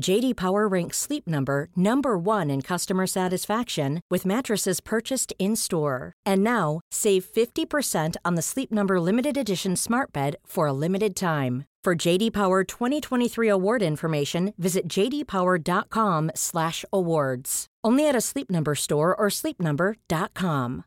JD Power ranks Sleep Number number 1 in customer satisfaction with mattresses purchased in-store. And now, save 50% on the Sleep Number limited edition Smart Bed for a limited time. For JD Power 2023 award information, visit jdpower.com/awards. Only at a Sleep Number store or sleepnumber.com.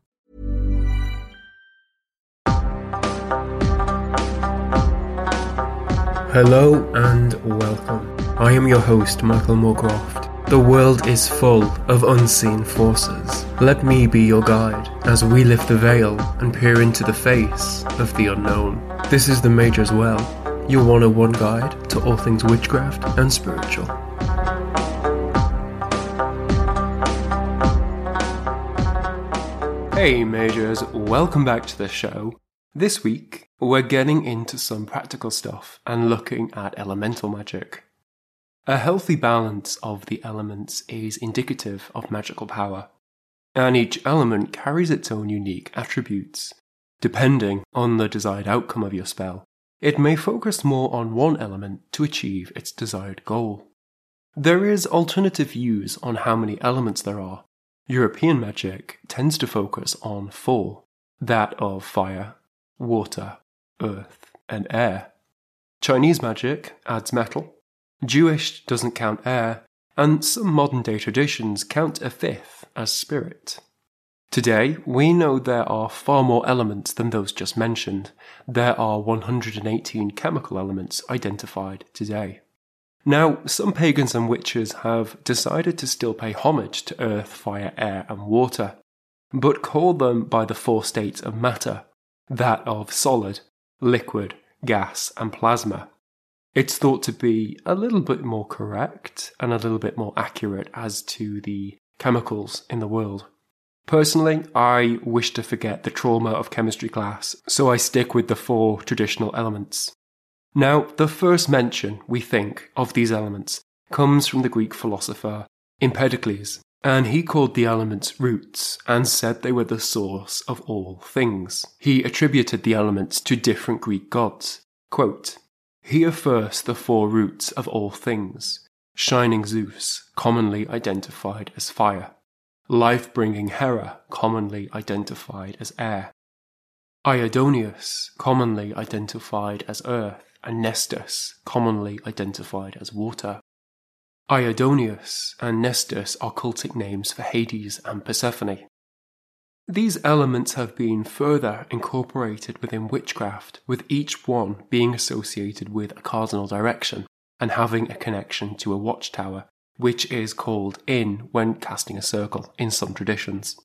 Hello and welcome. I am your host, Michael Moorcroft. The world is full of unseen forces. Let me be your guide as we lift the veil and peer into the face of the unknown. This is the Mage's Well, your 101 guide to all things witchcraft and spiritual. Hey, Mages, welcome back to the show. This week, we're getting into some practical stuff and looking at elemental magic. A healthy balance of the elements is indicative of magical power, and each element carries its own unique attributes. Depending on the desired outcome of your spell, it may focus more on one element to achieve its desired goal. There is alternative views on how many elements there are. European magic tends to focus on four that of fire, water, earth, and air. Chinese magic adds metal, Jewish doesn't count air, and some modern day traditions count a fifth as spirit. Today, we know there are far more elements than those just mentioned. There are 118 chemical elements identified today. Now, some pagans and witches have decided to still pay homage to earth, fire, air, and water, but call them by the four states of matter that of solid, liquid, gas, and plasma. It's thought to be a little bit more correct and a little bit more accurate as to the chemicals in the world. Personally, I wish to forget the trauma of chemistry class, so I stick with the four traditional elements. Now, the first mention, we think, of these elements comes from the Greek philosopher Empedocles, and he called the elements roots and said they were the source of all things. He attributed the elements to different Greek gods. Quote, Hear first the four roots of all things shining Zeus, commonly identified as fire, life bringing Hera, commonly identified as air, Aidoneus, commonly identified as earth, and Nestis, commonly identified as water. Aidoneus and Nestis are cultic names for Hades and Persephone. These elements have been further incorporated within witchcraft, with each one being associated with a cardinal direction and having a connection to a watchtower, which is called in when casting a circle in some traditions.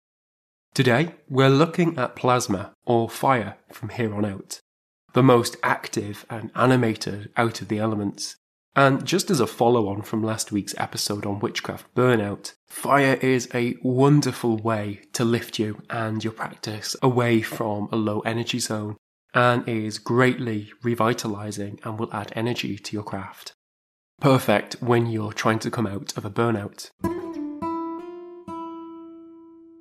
Today, we're looking at plasma, or fire, from here on out, the most active and animated out of the elements, and just as a follow on from last week's episode on witchcraft burnout, fire is a wonderful way to lift you and your practice away from a low energy zone and is greatly revitalizing and will add energy to your craft. Perfect when you're trying to come out of a burnout.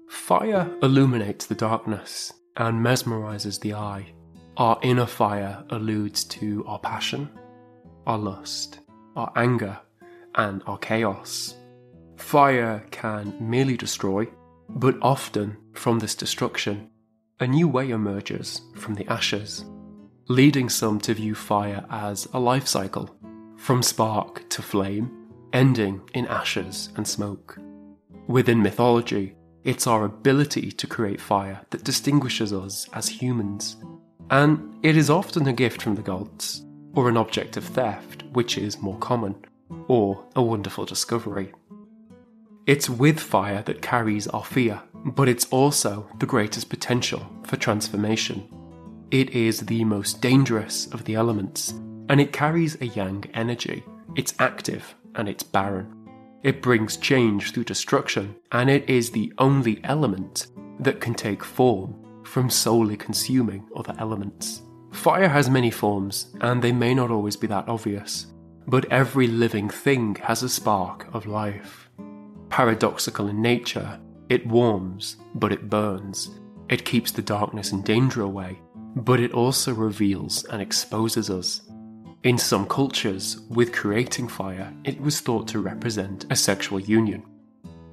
Fire illuminates the darkness and mesmerizes the eye. Our inner fire alludes to our passion our lust, our anger, and our chaos. Fire can merely destroy, but often from this destruction, a new way emerges from the ashes, leading some to view fire as a life cycle, from spark to flame, ending in ashes and smoke. Within mythology, it's our ability to create fire that distinguishes us as humans, and it is often a gift from the gods, or an object of theft, which is more common, or a wonderful discovery. It's with fire that carries our fear, but it's also the greatest potential for transformation. It is the most dangerous of the elements, and it carries a yang energy. It's active and it's barren. It brings change through destruction, and it is the only element that can take form from solely consuming other elements. Fire has many forms, and they may not always be that obvious, but every living thing has a spark of life. Paradoxical in nature, it warms, but it burns. It keeps the darkness and danger away, but it also reveals and exposes us. In some cultures, with creating fire, it was thought to represent a sexual union.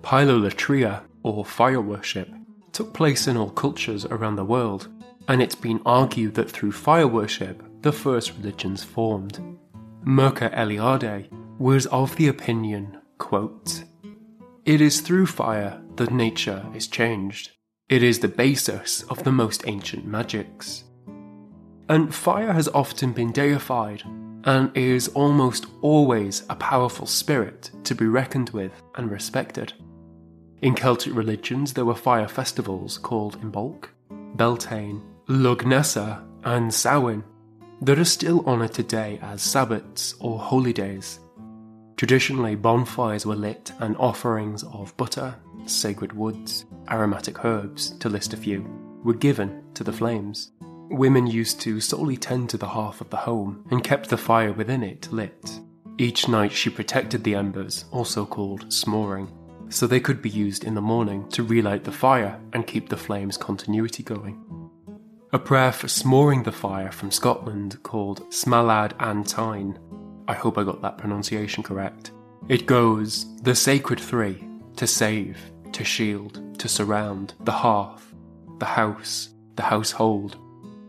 Pyrolatreia, or fire worship, took place in all cultures around the world, and it's been argued that through fire worship, the first religions formed. Mircea Eliade was of the opinion, quote, It is through fire that nature is changed. It is the basis of the most ancient magics. And fire has often been deified and is almost always a powerful spirit to be reckoned with and respected. In Celtic religions, there were fire festivals called Imbolc, Beltane, Lughnasadh, and Samhain that are still honoured today as Sabbats or holy days. Traditionally, bonfires were lit and offerings of butter, sacred woods, aromatic herbs, to list a few, were given to the flames. Women used to solely tend to the hearth of the home and kept the fire within it lit. Each night she protected the embers, also called smooring, so they could be used in the morning to relight the fire and keep the flame's continuity going. A prayer for smooring the fire from Scotland called Smaladh an Teine. I hope I got that pronunciation correct. It goes, the sacred three, to save, to shield, to surround, the hearth, the house, the household,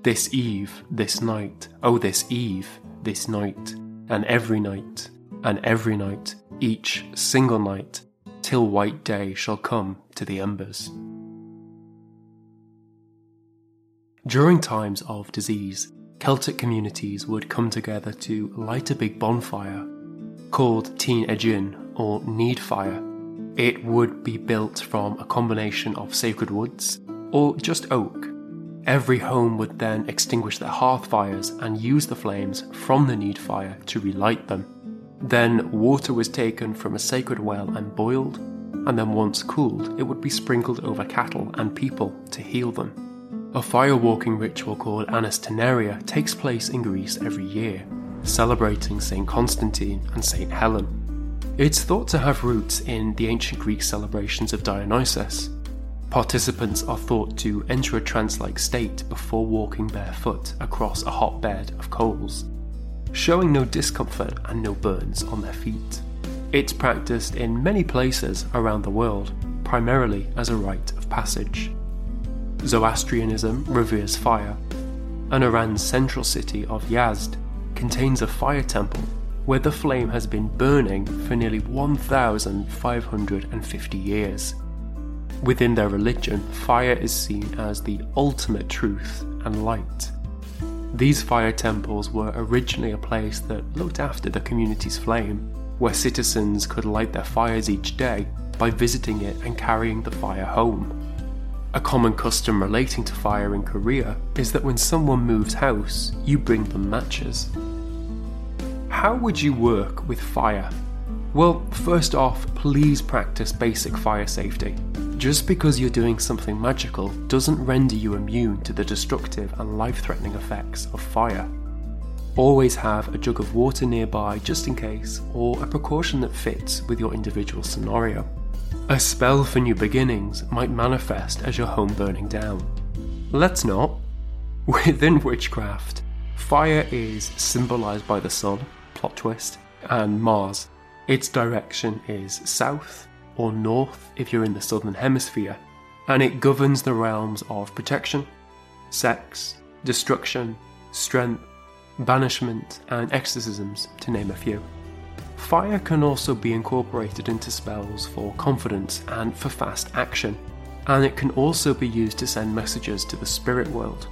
this eve, this night, oh, this eve, this night, and every night, and every night, each single night, till white day shall come to the embers. During times of disease, Celtic communities would come together to light a big bonfire called Tein-eigin or Need Fire. It would be built from a combination of sacred woods or just oak Every home would then extinguish their hearth fires and use the flames from the need fire to relight them. Then water was taken from a sacred well and boiled, and then once cooled, it would be sprinkled over cattle and people to heal them. A firewalking ritual called Anastenaria takes place in Greece every year, celebrating St. Constantine and St. Helen. It's thought to have roots in the ancient Greek celebrations of Dionysus, Participants are thought to enter a trance like state before walking barefoot across a hot bed of coals, showing no discomfort and no burns on their feet. It's practiced in many places around the world, primarily as a rite of passage. Zoroastrianism reveres fire, and Iran's central city of Yazd contains a fire temple where the flame has been burning for nearly 1,550 years. Within their religion, fire is seen as the ultimate truth and light. These fire temples were originally a place that looked after the community's flame, where citizens could light their fires each day by visiting it and carrying the fire home. A common custom relating to fire in Korea is that when someone moves house, you bring them matches. How would you work with fire? Well, first off, please practice basic fire safety. Just because you're doing something magical doesn't render you immune to the destructive and life threatening effects of fire. Always have a jug of water nearby just in case, or a precaution that fits with your individual scenario. A spell for new beginnings might manifest as your home burning down. Let's not. Within witchcraft, fire is symbolized by the sun, plot twist, and Mars. Its direction is south or north if you're in the southern hemisphere, and it governs the realms of protection, sex, destruction, strength, banishment, and exorcisms, to name a few. Fire can also be incorporated into spells for confidence and for fast action, and it can also be used to send messages to the spirit world.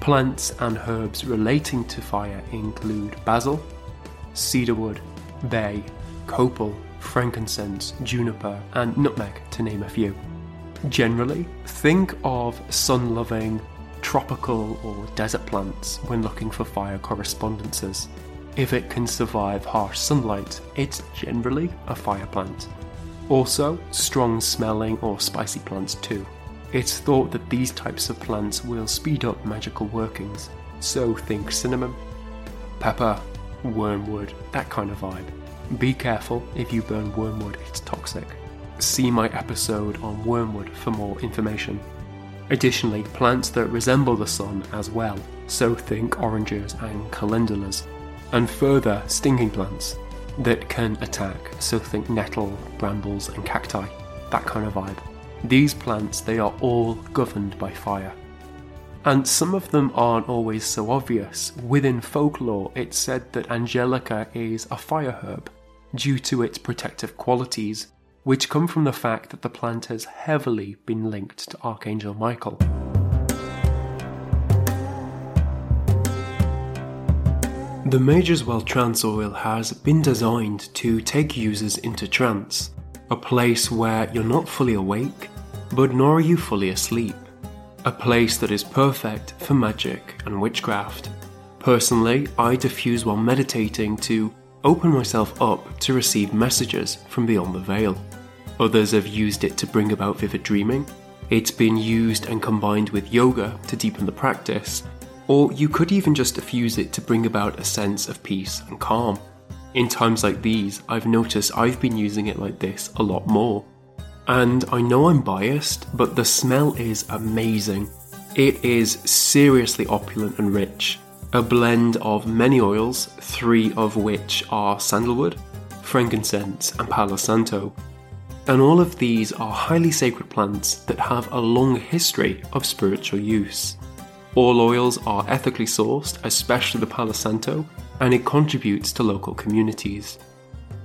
Plants and herbs relating to fire include basil, cedarwood, bay, copal, frankincense, juniper, and nutmeg, to name a few. Generally, think of sun loving, tropical, or desert plants when looking for fire correspondences. If it can survive harsh sunlight, it's generally a fire plant. Also, strong smelling or spicy plants too. It's thought that these types of plants will speed up magical workings, so think cinnamon, pepper, wormwood, that kind of vibe. Be careful if you burn wormwood, it's toxic. See my episode on wormwood for more information. Additionally, plants that resemble the sun as well, so think oranges and calendulas. And further, stinging plants that can attack, so think nettle, brambles, and cacti, that kind of vibe. These plants, they are all governed by fire. And some of them aren't always so obvious. Within folklore, it's said that Angelica is a fire herb due to its protective qualities, which come from the fact that the plant has heavily been linked to Archangel Michael. The Mage's Well trance oil has been designed to take users into trance, a place where you're not fully awake, but nor are you fully asleep. A place that is perfect for magic and witchcraft. Personally, I diffuse while meditating to open myself up to receive messages from beyond the veil. Others have used it to bring about vivid dreaming. It's been used and combined with yoga to deepen the practice, or you could even just diffuse it to bring about a sense of peace and calm. In times like these, I've noticed I've been using it like this a lot more. And I know I'm biased, but the smell is amazing. It is seriously opulent and rich, a blend of many oils, three of which are sandalwood, frankincense, and Palo Santo. And all of these are highly sacred plants that have a long history of spiritual use. All oils are ethically sourced, especially the Palo Santo, and it contributes to local communities.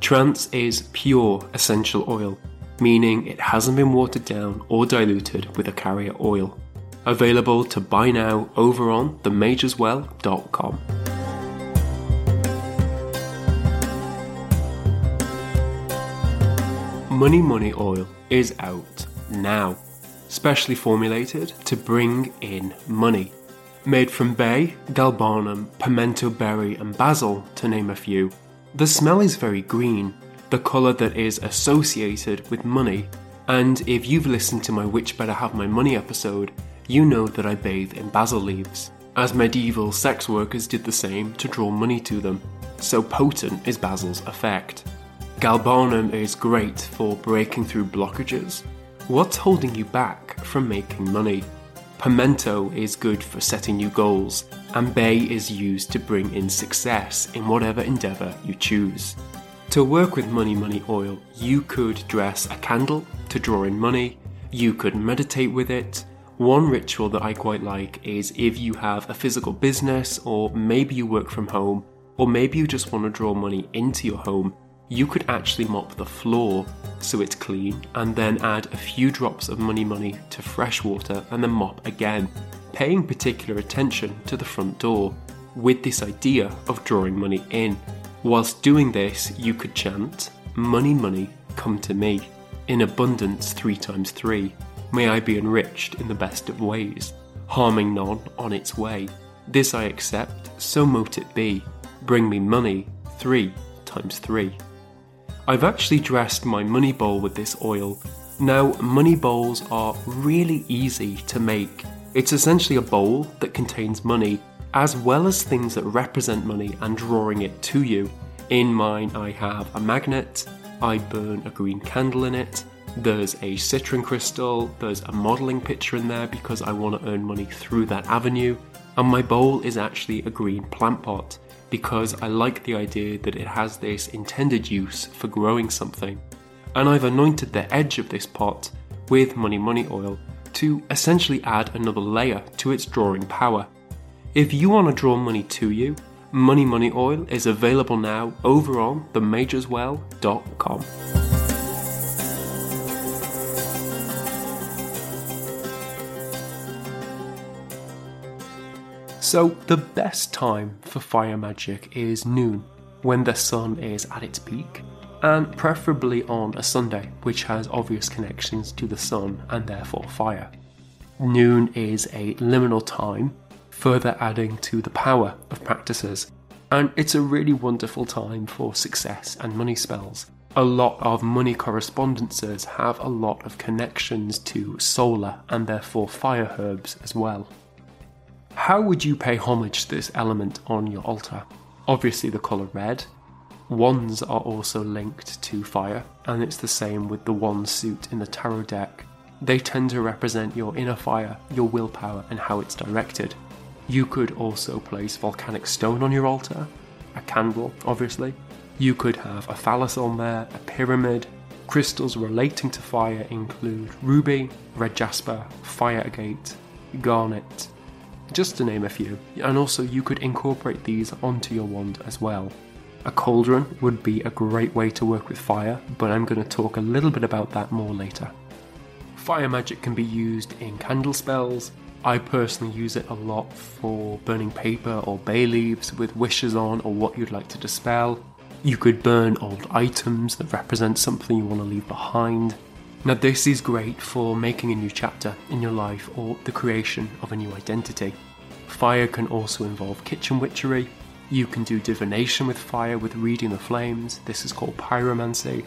Trance is pure essential oil, meaning it hasn't been watered down or diluted with a carrier oil. Available to buy now over on themageswell.com. Money Money Oil is out now, specially formulated to bring in money. Made from bay, galbanum, pimento berry, and basil, to name a few. The smell is very green, the colour that is associated with money. And if you've listened to my Which Better Have My Money episode, you know that I bathe in basil leaves, as medieval sex workers did the same to draw money to them. So potent is basil's effect. Galbanum is great for breaking through blockages. What's holding you back from making money? Pimento is good for setting new goals, and bay is used to bring in success in whatever endeavour you choose. To work with Money Money Oil, you could dress a candle to draw in money, you could meditate with it, one ritual that I quite like is if you have a physical business, or maybe you work from home, or maybe you just want to draw money into your home, you could actually mop the floor so it's clean and then add a few drops of money money to fresh water and then mop again, paying particular attention to the front door with this idea of drawing money in. Whilst doing this, you could chant, Money, money, come to me, in abundance three times three May I be enriched in the best of ways, harming none on its way. This I accept, so mote it be. Bring me money, three times three. I've actually dressed my money bowl with this oil. Now, money bowls are really easy to make. It's essentially a bowl that contains money, as well as things that represent money and drawing it to you. In mine, I have a magnet, I burn a green candle in it, there's a citrine crystal, there's a modelling picture in there because I want to earn money through that avenue, and my bowl is actually a green plant pot, because I like the idea that it has this intended use for growing something. And I've anointed the edge of this pot with Money Money oil to essentially add another layer to its drawing power. If you want to draw money to you, Money Money Oil is available now over on themageswell.com. So, the best time for fire magic is noon, when the sun is at its peak, and preferably on a Sunday, which has obvious connections to the sun and therefore fire. Noon is a liminal time, further adding to the power of practices, and it's a really wonderful time for success and money spells. A lot of money correspondences have a lot of connections to solar and therefore fire herbs as well. How would you pay homage to this element on your altar? Obviously, the colour red. Wands are also linked to fire, and it's the same with the wand suit in the tarot deck. They tend to represent your inner fire, your willpower, and how it's directed. You could also place volcanic stone on your altar, a candle, obviously. You could have a phallus on there, a pyramid. Crystals relating to fire include ruby, red jasper, fire agate, garnet, just to name a few. And also, you could incorporate these onto your wand as well. A cauldron would be a great way to work with fire, but I'm going to talk a little bit about that more later. Fire magic can be used in candle spells. I personally use it a lot for burning paper or bay leaves with wishes on or what you'd like to dispel. You could burn old items that represent something you want to leave behind. Now, this is great for making a new chapter in your life or the creation of a new identity. Fire can also involve kitchen witchery. You can do divination with fire with reading the flames. This is called pyromancy.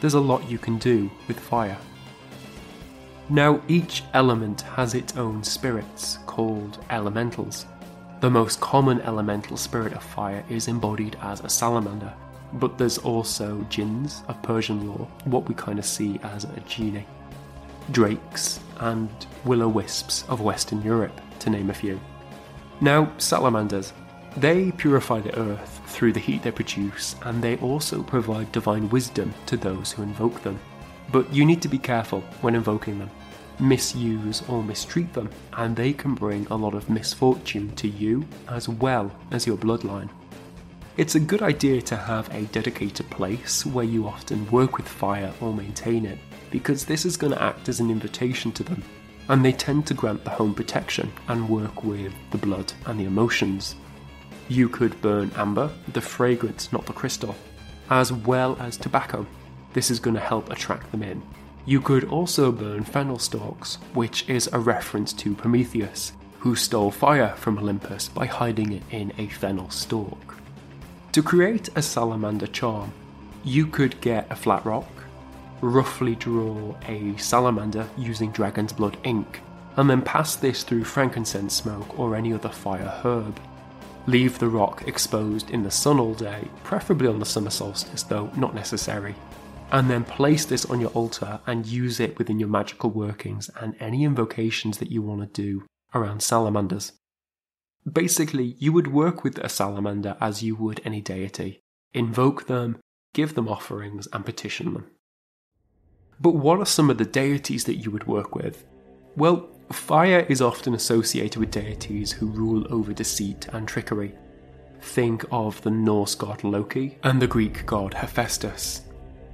There's a lot you can do with fire. Now, each element has its own spirits, called elementals. The most common elemental spirit of fire is embodied as a salamander, but there's also jinns of Persian lore, what we kind of see as a genie, drakes, and will o wisps of Western Europe, to name a few. Now, salamanders. They purify the earth through the heat they produce, and they also provide divine wisdom to those who invoke them. But you need to be careful when invoking them. Misuse or mistreat them, and they can bring a lot of misfortune to you as well as your bloodline. It's a good idea to have a dedicated place where you often work with fire or maintain it, because this is going to act as an invitation to them, and they tend to grant the home protection and work with the blood and the emotions. You could burn amber, the fragrance, not the crystal, as well as tobacco. This is going to help attract them in. You could also burn fennel stalks, which is a reference to Prometheus, who stole fire from Olympus by hiding it in a fennel stalk. To create a salamander charm, you could get a flat rock, roughly draw a salamander using dragon's blood ink, and then pass this through frankincense smoke or any other fire herb. Leave the rock exposed in the sun all day, preferably on the summer solstice, though not necessary. And then place this on your altar and use it within your magical workings and any invocations that you want to do around salamanders. Basically, you would work with a salamander as you would any deity, invoke them, give them offerings, and petition them. But what are some of the deities that you would work with? Well, fire is often associated with deities who rule over deceit and trickery. Think of the Norse god Loki and the Greek god Hephaestus.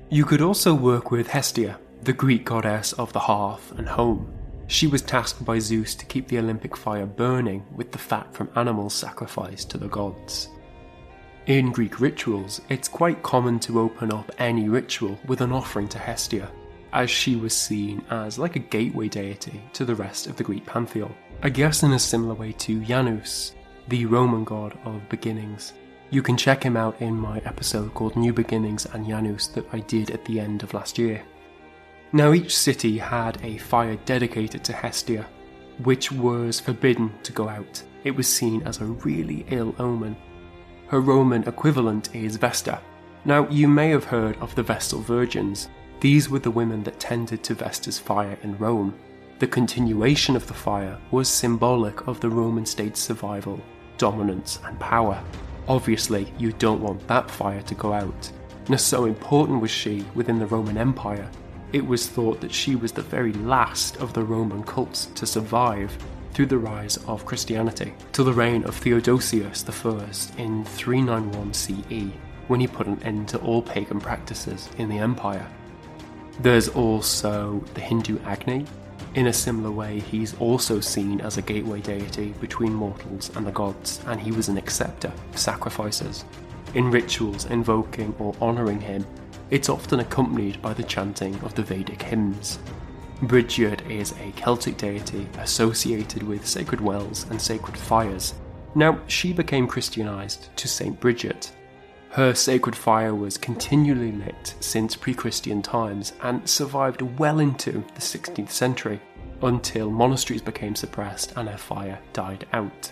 You could also work with Hestia, the Greek goddess of the hearth and home. She was tasked by Zeus to keep the Olympic fire burning with the fat from animals sacrificed to the gods. In Greek rituals, it's quite common to open up any ritual with an offering to Hestia, as she was seen as like a gateway deity to the rest of the Greek pantheon. I guess in a similar way to Janus, the Roman god of beginnings. You can check him out in my episode called New Beginnings and Janus that I did at the end of last year. Now, each city had a fire dedicated to Hestia, which was forbidden to go out. It was seen as a really ill omen. Her Roman equivalent is Vesta. Now, you may have heard of the Vestal Virgins. These were the women that tended to Vesta's fire in Rome. The continuation of the fire was symbolic of the Roman state's survival, dominance, and power. Obviously, you don't want that fire to go out. Now, so important was she within the Roman Empire, it was thought that she was the very last of the Roman cults to survive through the rise of Christianity till the reign of Theodosius I in 391 CE, when he put an end to all pagan practices in the empire. There's also the Hindu Agni. In a similar way, he's also seen as a gateway deity between mortals and the gods, and he was an acceptor of sacrifices. In rituals invoking or honouring him, it's often accompanied by the chanting of the Vedic hymns. Bridget is a Celtic deity associated with sacred wells and sacred fires. Now, she became Christianized to Saint Bridget, her sacred fire was continually lit since pre Christian times and survived well into the 16th century until monasteries became suppressed and her fire died out.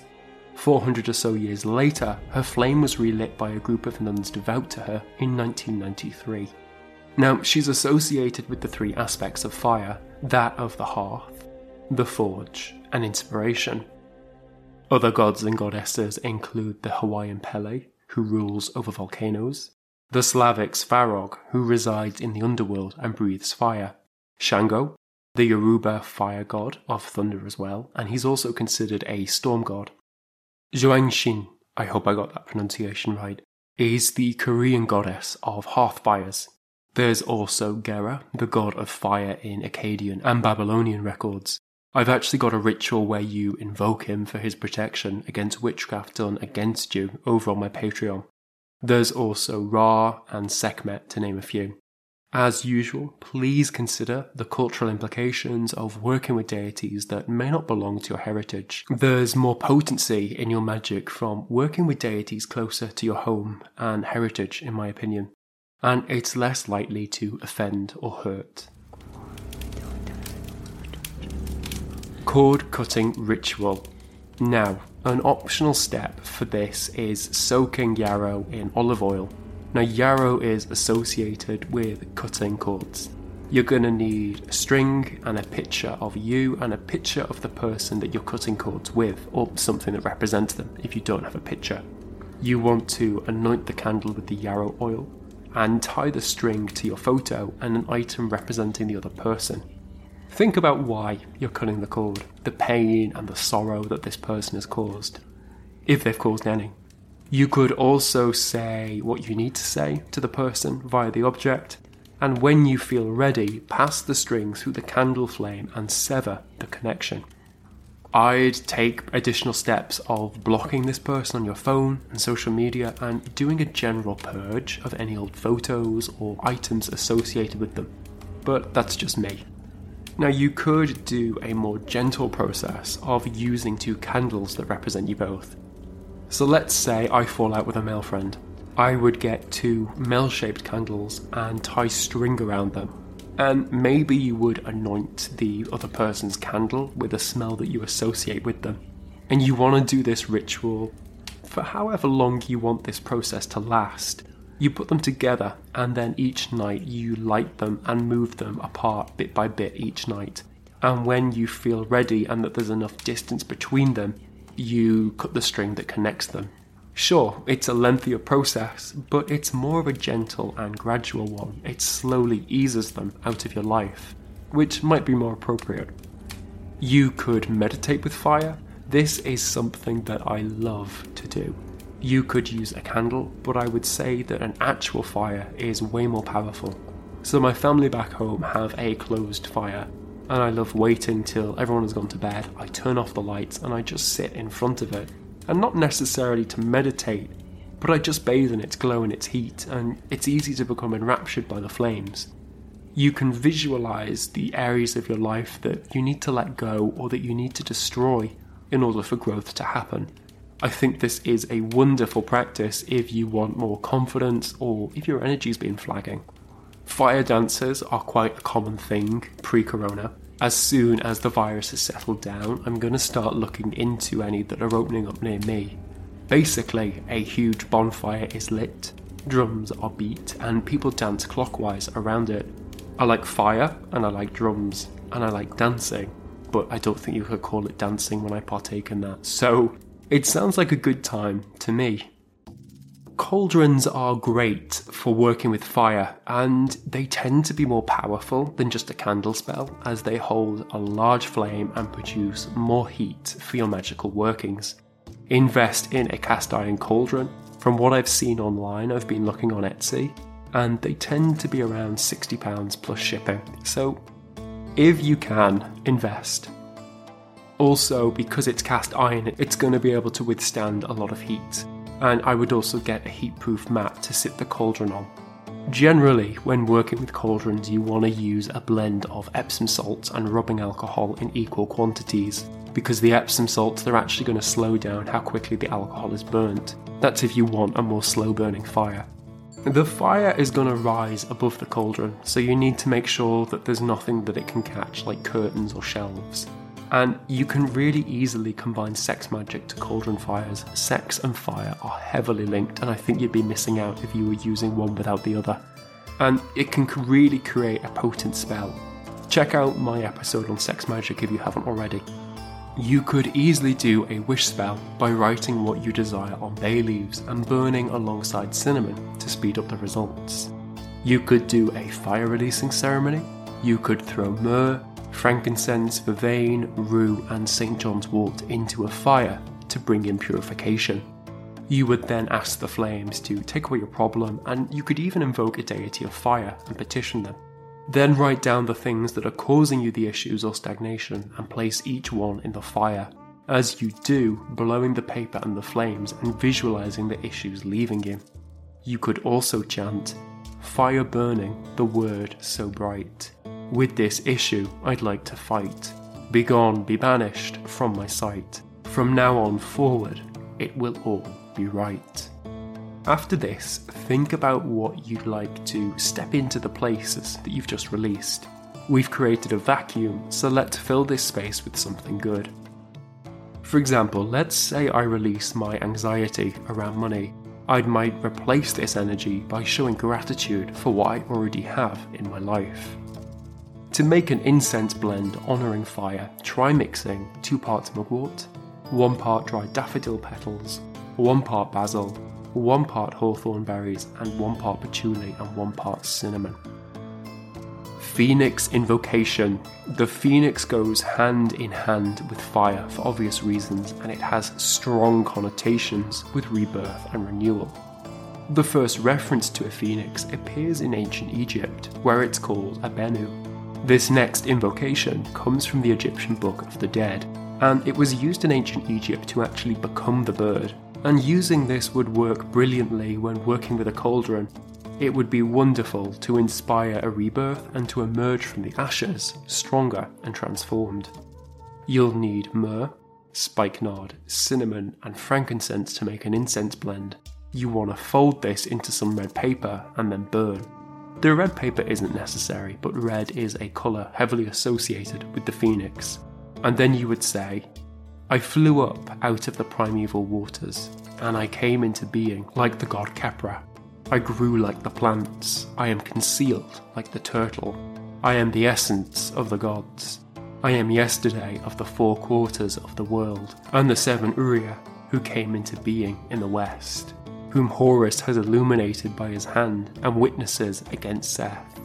400 or so years later, her flame was relit by a group of nuns devout to her in 1993. Now, she's associated with the three aspects of fire that of the hearth, the forge, and inspiration. Other gods and goddesses include the Hawaiian Pele, who rules over volcanoes, the Slavic Svarog, who resides in the underworld and breathes fire, Shango, the Yoruba fire god of thunder as well, and he's also considered a storm god. Jowangshin, I hope I got that pronunciation right, is the Korean goddess of hearth fires. There's also Girra, the god of fire in Akkadian and Babylonian records, I've actually got a ritual where you invoke him for his protection against witchcraft done against you over on my Patreon. There's also Ra and Sekhmet, to name a few. As usual, please consider the cultural implications of working with deities that may not belong to your heritage. There's more potency in your magic from working with deities closer to your home and heritage, in my opinion, and it's less likely to offend or hurt. cord cutting ritual. Now, an optional step for this is soaking yarrow in olive oil. Now, yarrow is associated with cutting cords. You're going to need a string and a picture of you and a picture of the person that you're cutting cords with, or something that represents them if you don't have a picture. You want to anoint the candle with the yarrow oil and tie the string to your photo and an item representing the other person. Think about why you're cutting the cord, the pain and the sorrow that this person has caused, if they've caused any. You could also say what you need to say to the person via the object, and when you feel ready, pass the string through the candle flame and sever the connection. I'd take additional steps of blocking this person on your phone and social media and doing a general purge of any old photos or items associated with them. But that's just me. Now, you could do a more gentle process of using two candles that represent you both. So, let's say I fall out with a male friend. I would get two male shaped candles and tie string around them. And maybe you would anoint the other person's candle with a smell that you associate with them. And you want to do this ritual for however long you want this process to last. You put them together, and then each night you light them and move them apart bit by bit each night. And when you feel ready and that there's enough distance between them, you cut the string that connects them. Sure, it's a lengthier process, but it's more of a gentle and gradual one. It slowly eases them out of your life, which might be more appropriate. You could meditate with fire. This is something that I love to do. You could use a candle, but I would say that an actual fire is way more powerful. So my family back home have a closed fire, and I love waiting till everyone has gone to bed. I turn off the lights and I just sit in front of it. And not necessarily to meditate, but I just bathe in its glow and its heat, and it's easy to become enraptured by the flames. You can visualize the areas of your life that you need to let go or that you need to destroy in order for growth to happen. I think this is a wonderful practice if you want more confidence or if your energy's been flagging. Fire dancers are quite a common thing pre corona. As soon as the virus has settled down, I'm going to start looking into any that are opening up near me. Basically, a huge bonfire is lit, drums are beat, and people dance clockwise around it. I like fire, and I like drums, and I like dancing, but I don't think you could call it dancing when I partake in that. So it sounds like a good time to me. Cauldrons are great for working with fire, and they tend to be more powerful than just a candle spell, as they hold a large flame and produce more heat for your magical workings. Invest in a cast iron cauldron. From what I've seen online, I've been looking on Etsy, and they tend to be around £60 plus shipping. So, if you can, invest. Also, because it's cast iron, it's going to be able to withstand a lot of heat and I would also get a heat-proof mat to sit the cauldron on. Generally, when working with cauldrons, you want to use a blend of Epsom salts and rubbing alcohol in equal quantities, because the Epsom salts they're actually going to slow down how quickly the alcohol is burnt. That's if you want a more slow burning fire. The fire is going to rise above the cauldron, so you need to make sure that there's nothing that it can catch, like curtains or shelves. And you can really easily combine sex magic to cauldron fires. Sex and fire are heavily linked, and I think you'd be missing out if you were using one without the other. And it can really create a potent spell. Check out my episode on sex magic if you haven't already. You could easily do a wish spell by writing what you desire on bay leaves and burning alongside cinnamon to speed up the results. You could do a fire releasing ceremony. You could throw myrrh, frankincense, vervain, rue, and St. John's wort into a fire to bring in purification. You would then ask the flames to take away your problem, and you could even invoke a deity of fire and petition them. Then write down the things that are causing you the issues or stagnation and place each one in the fire. As you do, blowing the paper and the flames and visualizing the issues leaving you. You could also chant, Fire burning, the word so bright. With this issue, I'd like to fight. Begone, be banished from my sight. From now on forward, it will all be right. After this, think about what you'd like to step into the places that you've just released. We've created a vacuum, so let's fill this space with something good. For example, let's say I release my anxiety around money. I might replace this energy by showing gratitude for what I already have in my life. To make an incense blend honouring fire, try mixing 2 parts mugwort, 1 part dried daffodil petals, 1 part basil, 1 part hawthorn berries, and 1 part patchouli and 1 part cinnamon. Phoenix Invocation. The phoenix goes hand in hand with fire for obvious reasons, and it has strong connotations with rebirth and renewal. The first reference to a phoenix appears in ancient Egypt, where it's called a Bennu. This next invocation comes from the Egyptian Book of the Dead, and it was used in ancient Egypt to actually become the bird. And using this would work brilliantly when working with a cauldron. It would be wonderful to inspire a rebirth and to emerge from the ashes stronger and transformed. You'll need myrrh, spikenard, cinnamon, and frankincense to make an incense blend. You want to fold this into some red paper and then burn. The red paper isn't necessary, but red is a colour heavily associated with the phoenix. And then you would say, I flew up out of the primeval waters, and I came into being like the god Khepra. I grew like the plants, I am concealed like the turtle. I am the essence of the gods. I am yesterday of the four quarters of the world, and the seven Urya who came into being in the west whom Horus has illuminated by his hand and witnesses against Seth,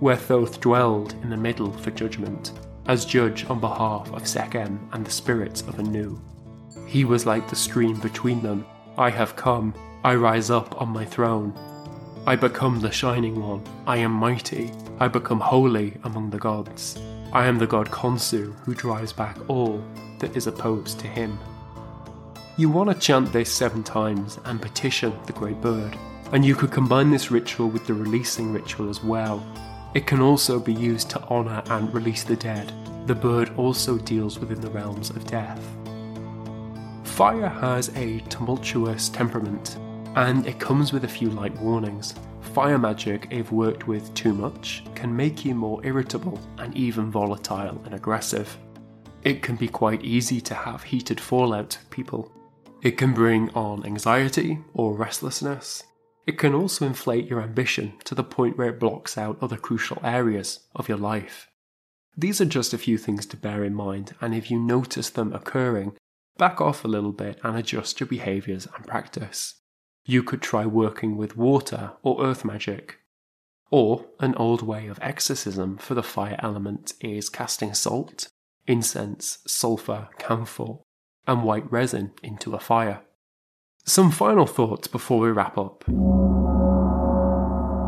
where Thoth dwelled in the middle for judgment, as judge on behalf of Sekhem and the spirits of Anu. He was like the stream between them. I have come, I rise up on my throne. I become the Shining One, I am mighty, I become holy among the gods. I am the god Khonsu who drives back all that is opposed to him. You want to chant this seven times and petition the Great Bird, and you could combine this ritual with the releasing ritual as well. It can also be used to honour and release the dead. The bird also deals within the realms of death. Fire has a tumultuous temperament, and it comes with a few light warnings. Fire magic, if worked with too much, can make you more irritable and even volatile and aggressive. It can be quite easy to have heated fallout with people, it can bring on anxiety or restlessness. It can also inflate your ambition to the point where it blocks out other crucial areas of your life. These are just a few things to bear in mind, and if you notice them occurring, back off a little bit and adjust your behaviours and practice. You could try working with water or earth magic. Or an old way of exorcism for the fire element is casting salt, incense, sulfur, camphor, and white resin into a fire. Some final thoughts before we wrap up.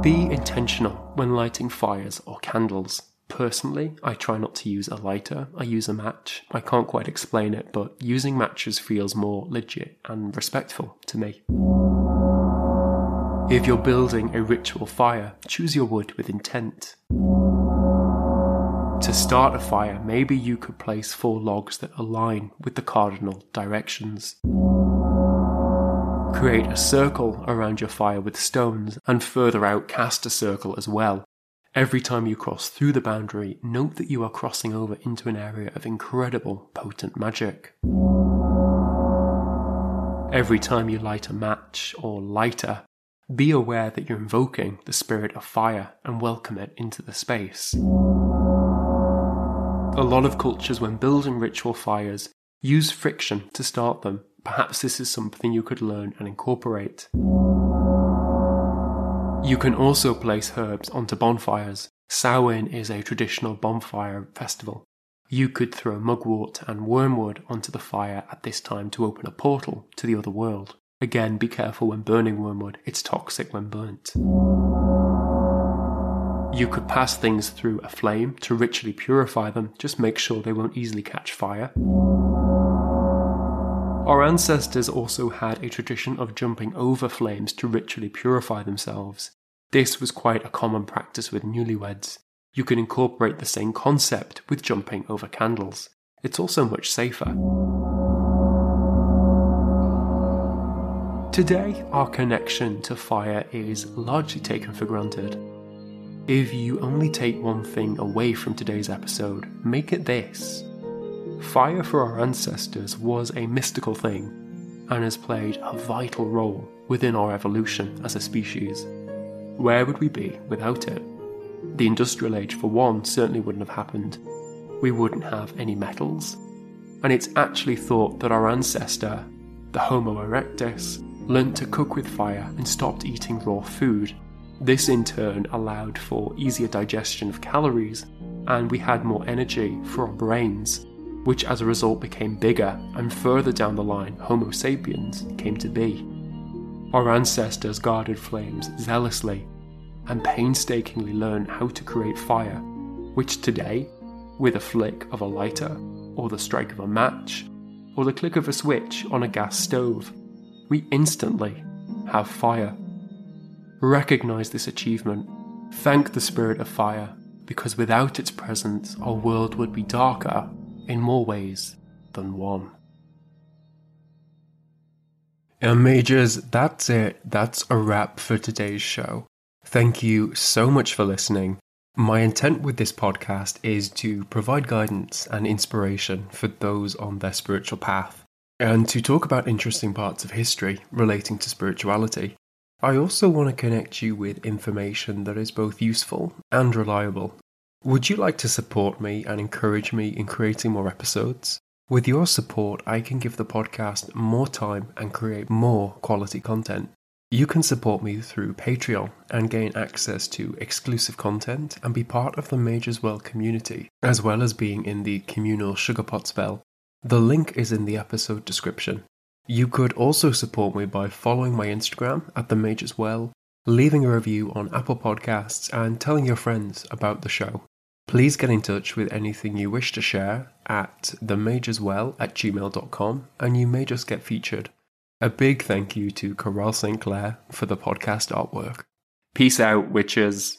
Be intentional when lighting fires or candles. Personally, I try not to use a lighter, I use a match. I can't quite explain it, but using matches feels more legit and respectful to me. If you're building a ritual fire, choose your wood with intent. To start a fire, maybe you could place four logs that align with the cardinal directions. Create a circle around your fire with stones, and further out, cast a circle as well. Every time you cross through the boundary, note that you are crossing over into an area of incredible, potent magic. Every time you light a match or lighter, be aware that you're invoking the spirit of fire and welcome it into the space. A lot of cultures, when building ritual fires, use friction to start them. Perhaps this is something you could learn and incorporate. You can also place herbs onto bonfires. Samhain is a traditional bonfire festival. You could throw mugwort and wormwood onto the fire at this time to open a portal to the other world. Again, be careful when burning wormwood, it's toxic when burnt. You could pass things through a flame to ritually purify them, just make sure they won't easily catch fire. Our ancestors also had a tradition of jumping over flames to ritually purify themselves. This was quite a common practice with newlyweds. You can incorporate the same concept with jumping over candles. It's also much safer. Today, our connection to fire is largely taken for granted. If you only take one thing away from today's episode, make it this. Fire for our ancestors was a mystical thing and has played a vital role within our evolution as a species. Where would we be without it? The industrial age, for one, certainly wouldn't have happened. We wouldn't have any metals. And it's actually thought that our ancestor, the Homo erectus, learnt to cook with fire and stopped eating raw food. This in turn allowed for easier digestion of calories, and we had more energy for our brains, which as a result became bigger, and further down the line, Homo sapiens came to be. Our ancestors guarded flames zealously and painstakingly learned how to create fire, which today, with a flick of a lighter, or the strike of a match, or the click of a switch on a gas stove, we instantly have fire. Recognize this achievement. Thank the spirit of fire, because without its presence, our world would be darker in more ways than one. And Mages, that's it. That's a wrap for today's show. Thank you so much for listening. My intent with this podcast is to provide guidance and inspiration for those on their spiritual path and to talk about interesting parts of history relating to spirituality. I also want to connect you with information that is both useful and reliable. Would you like to support me and encourage me in creating more episodes? With your support, I can give the podcast more time and create more quality content. You can support me through Patreon and gain access to exclusive content and be part of the Mage's Well community, as well as being in the communal Sugarpot spell the link is in the episode description. You could also support me by following my Instagram at the Mage's Well, leaving a review on Apple Podcasts, and telling your friends about the show. Please get in touch with anything you wish to share at themageswell at gmail.com and you may just get featured. A big thank you to Corral St. Clair for the podcast artwork. Peace out, witches.